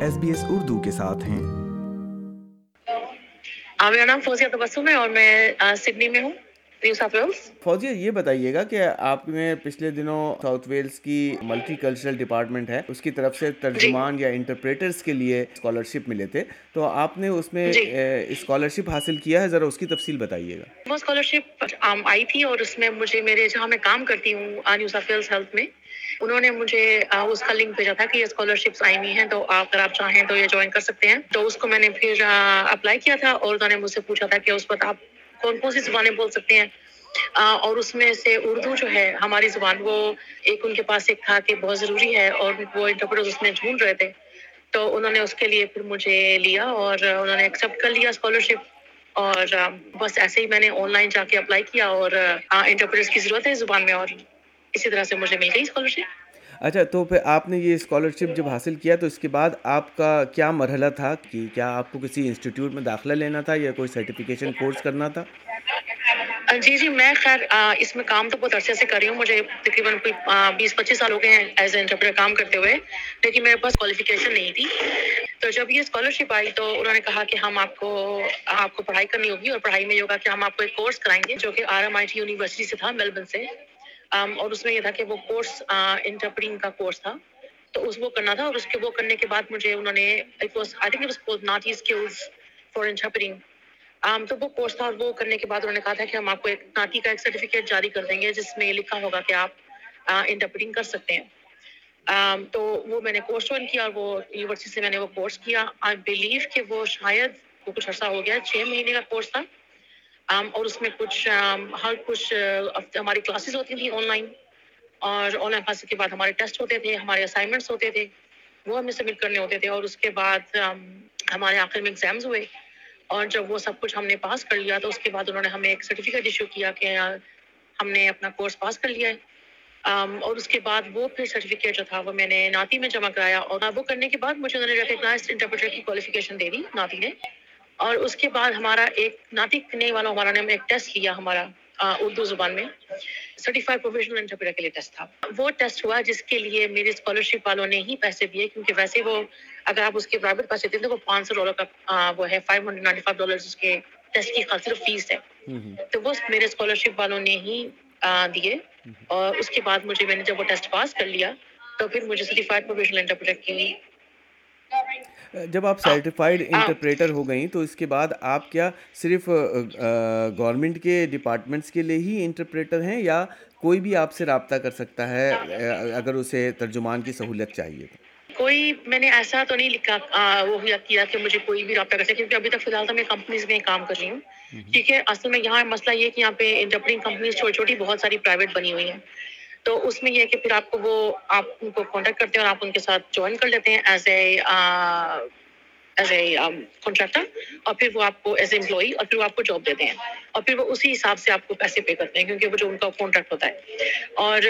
S B S Urdu کے ساتھ ہیں۔ میرا نام فوزیہ تبسم ہے اور میں سڈنی میں ہوں۔ یہ بتائیے گا کہ آپ نے پچھلے دنوں ساؤتھ ویلس کی ملٹی کلچرل ڈپارٹمنٹ ہے اس کی طرف سے ترجمان یا انٹرپریٹرز کے لیے اسکالرشپ ملے تھے۔ تو آپ نے اس میں اسکالرشپ حاصل کیا ہے؟ ذرا اس کی تفصیل بتائیے گا۔ وہ اسکالرشپ آئی تھی اور اس میں مجھے میرے جہاں میں کام کرتی ہوں نیو ساؤتھ ویلس ہیلتھ میں۔ انہوں نے مجھے اس کا لنک بھیجا تھا کہ یہ اسکالرشپس آئی ہوئی ہیں، تو اگر آپ چاہیں تو یہ جوائن کر سکتے ہیں۔ تو اس کو میں نے پھر اپلائی کیا تھا اور انہوں نے مجھ سے پوچھا تھا کہ اس وقت آپ کون کون سی زبانیں بول سکتے ہیں۔ اور اس میں سے اردو جو ہے، ہماری زبان وہ ایک ان کے پاس ایک تھا کہ بہت ضروری ہے اور وہ انٹرپریٹر اس میں ڈھونڈ رہے تھے۔ تو انہوں نے اس کے لیے پھر مجھے لیا اور انہوں نے ایکسیپٹ کر لیا اسکالرشپ اور بس ایسے ہی میں نے آن لائن جا کے اپلائی کیا اور انٹرپریٹر کی ضرورت ہے زبان میں اور اسی طرح سے مجھے مل گئی اسکالرشپ اچھا تو پھر آپ نے یہ اسکالرشپ جب حاصل کیا تو اس کے بعد آپ کا کیا مرحلہ تھا کہ کیا آپ کو کسی انسٹیٹیوٹ میں داخلہ لینا تھا یا کوئی سرٹیفکیشن کورس کرنا تھا؟ جی جی میں خیر اس میں کام تو بہت عرصے سے کر رہی ہوں۔ مجھے تقریباً کوئی بیس پچیس سال ہو گئے ہیں ایز اے انٹرپریٹر کام کرتے ہوئے۔ لیکن میرے پاس کوالیفیکیشن نہیں تھی۔ تو جب یہ اسکالرشپ آئی تو انہوں نے کہا کہ ہم آپ کو آپ کو پڑھائی کرنی ہوگی اور پڑھائی میں یہ ہوگا کہ ہم آپ کو ایک کورس کرائیں گے جو کہ R M I T university سے تھا میلبرن سے۔ اور اس میں یہ تھا کہ وہ کورس انٹرپرنگ کا کورس تھا۔ تو اس وہ کرنا تھا اور اس کے وہ کرنے کے بعد مجھے انہوں نے فار انٹرپرنگ تو وہ کورس تھا اور وہ کرنے کے بعد انہوں نے کہا تھا کہ ہم آپ کو ایک ناتی کا ایک سرٹیفکیٹ جاری کر دیں گے، جس میں یہ لکھا ہوگا کہ آپ انٹرپرنگ کر سکتے ہیں۔ تو وہ میں نے کورس جوائن کیا اور وہ یونیورسٹی سے میں نے وہ کورس کیا۔ آئی بلیو کہ وہ شاید وہ کچھ عرصہ ہو گیا، چھ مہینے کا کورس تھا۔ اور اس میں کچھ ہر کچھ ہماری کلاسز ہوتی تھیں آن لائن اور آن لائن کلاسز کے بعد ہمارے ٹیسٹ ہوتے تھے، ہمارے اسائنمنٹس ہوتے تھے، وہ ہمیں سبمٹ کرنے ہوتے تھے اور اس کے بعد ہمارے آخر میں ایگزامز ہوئے اور جب وہ سب کچھ ہم نے پاس کر لیا تو اس کے بعد انہوں نے ہمیں ایک سرٹیفکیٹ ایشو کیا کہ ہم نے اپنا کورس پاس کر لیا ہے۔ اور اس کے بعد وہ پھر سرٹیفکیٹ جو تھا وہ میں نے ناتی میں جمع کرایا اور وہ کرنے کے بعد مجھے انہوں نے ریکگنائز انٹرپریٹر کی کوالیفیکیشن دے دی ناتی نے۔ اور اس کے بعد ہمارا ایک ناطق کرنے والا ہمارا نے ایک ٹیسٹ لیا ہمارا اردو زبان میں۔ سرٹیفائڈ پروفیشنل انٹرپریٹر کے لیے ٹیسٹ تھا۔ وہ ٹیسٹ ہوا جس کے لیے میرے اسکالرشپ والوں نے ہی پیسے دیے کیونکہ ویسے وہ اگر آپ اس کے پرائیویٹ پیسے دیتے وہ پانچ سو ڈالر کا وہ ہے five hundred ninety five dollar اس کے ٹیسٹ کی صرف فیس ہے۔ تو وہ میرے اسکالرشپ والوں نے ہی دیے۔ اور اس کے بعد مجھے میں نے جب وہ ٹیسٹ پاس کر لیا تو پھر مجھے سرٹیفائڈ پروفیشنل انٹرپریٹر کی جب آپ سرٹیفائڈ انٹرپریٹر ہو گئیں تو اس کے بعد آپ کیا صرف گورنمنٹ کے ڈپارٹمنٹس کے لیے ہی انٹرپریٹر ہیں یا کوئی بھی آپ سے رابطہ کر سکتا ہے اگر اسے ترجمان کی سہولت چاہیے کوئی میں نے ایسا تو نہیں لکھا وہ کیا کہ مجھے کوئی بھی رابطہ کر سکے کیونکہ ابھی تک فی الحال تو میں کمپنیز میں کام کر رہی ہوں۔ ٹھیک ہے اصل میں یہاں مسئلہ یہ کہ یہاں پہ انٹرپرنگ کمپنیز چھوٹی چھوٹی بہت ساری پرائیویٹ بنی ہوئی ہیں۔ تو اس میں یہ ہے کہ پھر آپ کو وہ، آپ ان کو کانٹیکٹ کرتے ہیں اور آپ ان کے ساتھ جوائن کر لیتے ہیں as a as a contractor اور پھر وہ آپ کو ایز اے امپلائی اور پھر وہ آپ کو جاب دیتے ہیں اور پھر وہ اسی حساب سے آپ کو پیسے پے کرتے ہیں کیونکہ وہ جو ان کا کانٹریکٹ ہوتا ہے اور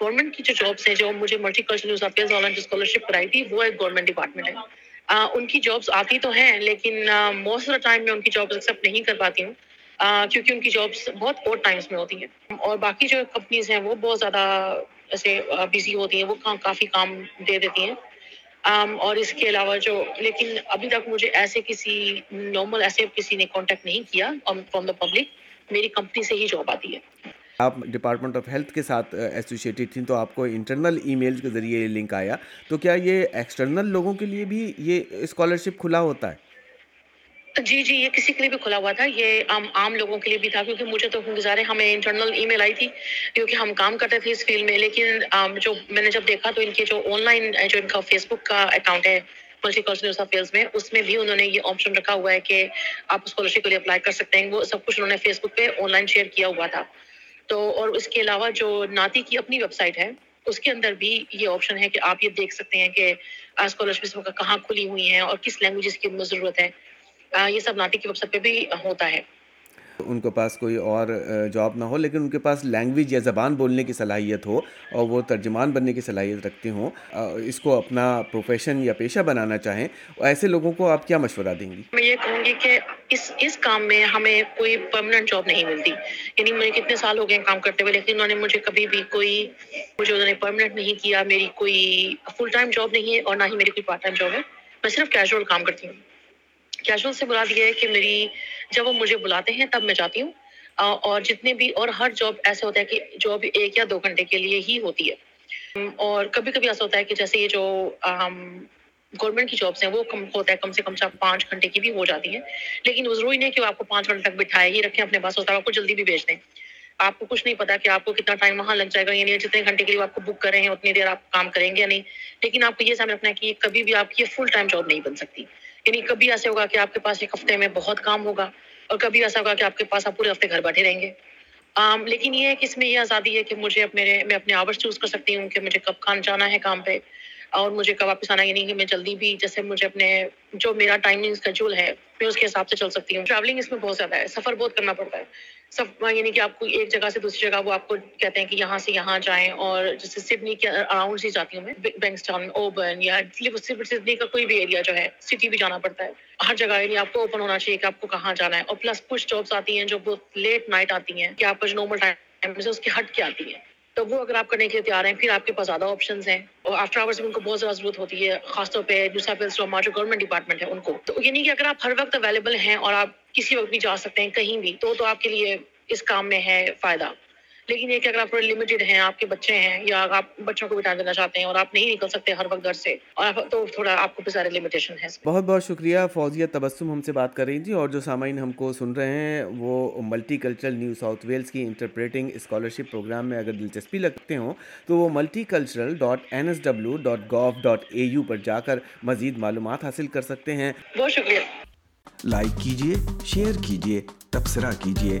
گورنمنٹ کی جو جابس ہیں جو مجھے ملٹی کلچرل اسکالرشپ کرائی تھی، وہ ایک گورنمنٹ ڈپارٹمنٹ ہے۔ ان کی جابس آتی تو ہیں لیکن موسٹ آف دا ٹائم میں ان کی جابس ایکسیپٹ نہیں کر پاتی ہوں۔ کیونکہ ان کی جابس بہت اوڈ ٹائمس میں ہوتی ہیں۔ اور باقی جو کمپنیز ہیں، وہ بہت زیادہ ایسے بزی ہوتی ہیں، وہ کافی کام دے دیتی ہیں۔ اور اس کے علاوہ جو، لیکن ابھی تک مجھے ایسے کسی نارمل ایسے کسی نے کانٹیکٹ نہیں کیا فرام دا پبلک میری کمپنی سے ہی جاب آتی ہے۔ آپ ڈپارٹمنٹ آف ہیلتھ کے ساتھ ایسوسیٹیڈ تھیں، تو آپ کو انٹرنل ای میل کے ذریعے لنک آیا۔ تو کیا یہ ایکسٹرنل لوگوں کے لیے بھی یہ اسکالرشپ کھلا ہوتا ہے؟ جی جی یہ کسی کے لیے بھی کھلا ہوا تھا۔ یہ عام عام لوگوں کے لیے بھی تھا، کیونکہ مجھے تو گزارے، ہمیں انٹرنل ای میل آئی تھی، کیونکہ ہم کام کرتے تھے اس فیلڈ میں۔ لیکن جو میں نے جب دیکھا تو ان کے جو آن لائن جو ان کا فیس بک کا اکاؤنٹ ہے ملٹی کلچرل افیئرس میں، اس میں بھی انہوں نے یہ آپشن رکھا ہوا ہے کہ آپ اسکالرشپ کے لیے اپلائی کر سکتے ہیں۔ وہ سب کچھ انہوں نے فیس بک پہ آن لائن شیئر کیا ہوا تھا۔ تو، اور اس کے علاوہ جو ناتی کی اپنی ویب سائٹ ہے، اس کے اندر بھی یہ آپشن ہے کہ آپ یہ دیکھ سکتے ہیں کہ اسکالرشپ کہاں کھلی ہوئی ہیں اور کس لینگویجز کی ضرورت ہے۔ یہ سب ناطق کی ویب سائٹ پہ بھی ہوتا ہے۔ ان کے پاس کوئی اور جاب نہ ہو لیکن ان کے پاس لینگویج یا زبان بولنے کی صلاحیت ہو اور وہ ترجمان بننے کی صلاحیت رکھتے ہوں۔ اس کو اپنا پروفیشن یا پیشہ بنانا چاہیں ایسے لوگوں کو آپ کیا مشورہ دیں گی؟ میں یہ کہوں گی کہ اس اس کام میں ہمیں کوئی پرماننٹ جاب نہیں ملتی۔ یعنی مجھے کتنے سال ہو گئے کام کرتے ہوئے لیکن انہوں نے مجھے کبھی بھی کوئی مجھے انہوں نے پرماننٹ نہیں کیا میری کوئی فل ٹائم جاب نہیں ہے اور نہ ہی میری کوئی پارٹ ٹائم جاب ہے۔ میں صرف کیجول کام کرتی ہوں۔ کیجول سے مراد یہ ہے کہ میری جب وہ مجھے بلاتے ہیں تب میں جاتی ہوں۔ اور جتنے بھی، اور ہر جاب ایسا ہوتا ہے کہ جاب ایک یا دو گھنٹے کے لیے ہی ہوتی ہے۔ اور کبھی کبھی ایسا ہوتا ہے کہ جیسے یہ جو گورنمنٹ کی جابس ہیں وہ کم ہوتا ہے، کم سے کم چار، پانچ گھنٹے کی بھی ہو جاتی ہیں۔ لیکن وہ ضروری نہیں کہ وہ آپ کو پانچ گھنٹے تک بٹھائے ہی رکھیں اپنے پاس ہوتا ہے آپ کو جلدی بھی بھیج دیں۔ آپ کو کچھ نہیں پتا کہ آپ کو کتنا ٹائم وہاں لگ جائے گا یعنی جتنے گھنٹے کے لیے آپ کو بک کر رہے ہیں، اتنی دیر آپ کام کریں گے یا نہیں۔ لیکن آپ کو یہ سامنے رکھنا ہے کہ کبھی بھی آپ کی فل ٹائم جاب نہیں بن سکتی۔ یعنی کبھی ایسے ہوگا کہ آپ کے پاس ایک ہفتے میں بہت کام ہوگا اور کبھی ایسا ہوگا کہ آپ کے پاس آپ پورے ہفتے گھر بیٹھے رہیں گے۔ لیکن یہ ہے کہ اس میں یہ آزادی ہے کہ مجھے اپنے میں اپنے آورس چوز کر سکتی ہوں کہ مجھے کب کھان جانا ہے کام پہ اور مجھے کب واپس آنا یعنی کہ میں جلدی بھی جیسے مجھے اپنے جو میرا ٹائمنگ اسکیجول ہے، میں اس کے حساب سے چل سکتی ہوں۔ ٹریولنگ اس میں بہت زیادہ ہے، سفر بہت کرنا پڑتا ہے۔ سب یعنی کہ آپ کو ایک جگہ سے دوسری جگہ وہ آپ کو کہتے ہیں کہ یہاں سے یہاں جائیں اور جیسے سڈنی کے اراؤنڈ سے جاتی ہوں میں بینگسٹاؤن اوبن یا سڈنی کا کوئی بھی ایریا جو ہے سٹی بھی جانا پڑتا ہے۔ ہر جگہ یعنی آپ کو اوپن ہونا چاہیے کہ آپ کو کہاں جانا ہے۔ اور پلس کچھ جابس آتی ہیں جو بہت لیٹ نائٹ آتی ہیں کہ آپ کا جو نارمل ٹائم اس کی ہٹ کے آتی ہیں؟ تو وہ اگر آپ کرنے کے لیے تیار ہیں، پھر آپ کے پاس زیادہ آپشنز ہیں اور آفٹر آورس ان کو بہت زیادہ ضرورت ہوتی ہے، خاص طور پہ دوسرا پہ جو ہمارا جو گورنمنٹ ڈپارٹمنٹ ہے ان کو۔ تو یعنی کہ اگر آپ ہر وقت اویلیبل ہیں اور آپ کسی وقت بھی جا سکتے ہیں کہیں بھی، تو تو آپ کے لیے اس کام میں ہے فائدہ۔ لیکن یہ کہ اگر آپ تھوڑے لمیٹڈ ہیں آپ کے بچے ہیں یا اگر آپ بچوں کو بھی ٹائم دینا چاہتے ہیں اور آپ نہیں نکل سکتے ہر وقت گھر سے اور تو تھوڑا آپ کو بھی سارے لمیٹیشن ہے بہت بہت شکریہ فوزیہ تبسم ہم سے بات کر رہی تھی اور جو سامعین ہم کو سن رہے ہیں وہ multi cultural New South Wales کی انٹرپریٹنگ اسکالرشپ پروگرام میں اگر دلچسپی لگتے ہوں تو وہ multi cultural dot N S W dot gov dot A U پر جا کر مزید معلومات حاصل کر سکتے ہیں۔ بہت شکریہ۔ لائک کیجیے شیئر کیجیے تبصرہ کیجیے